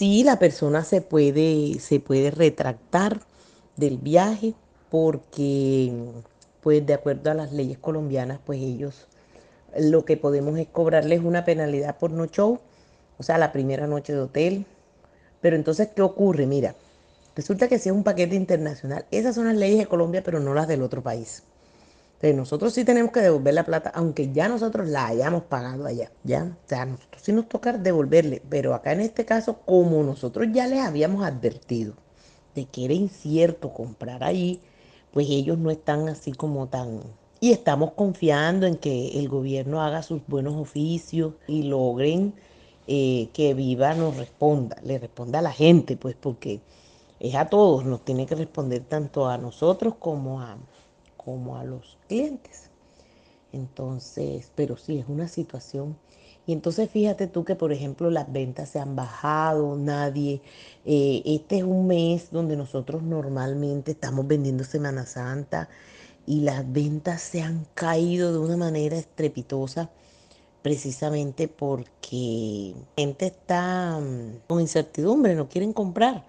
sí la persona se puede, se puede retractar del viaje porque pues de acuerdo a las leyes colombianas pues ellos lo que podemos es cobrarles una penalidad por no show, o sea, la primera noche de hotel. Pero entonces, ¿qué ocurre? Mira, resulta que si es un paquete internacional, esas son las leyes de Colombia, pero no las del otro país. Nosotros sí tenemos que devolver la plata, aunque ya nosotros la hayamos pagado allá, ¿ya? O sea, nosotros sí nos toca devolverle, pero acá en este caso, como nosotros ya les habíamos advertido de que era incierto comprar ahí, pues ellos no están así como tan... Y estamos confiando en que el gobierno haga sus buenos oficios y logren eh, que Viva nos responda, le responda a la gente, pues porque es a todos, nos tiene que responder tanto a nosotros como a, como a los clientes. Entonces, pero sí, es una situación. Y entonces fíjate tú que, por ejemplo, las ventas se han bajado, nadie, eh, este es un mes donde nosotros normalmente estamos vendiendo Semana Santa y las ventas se han caído de una manera estrepitosa precisamente porque la gente está mm, con incertidumbre, no quieren comprar.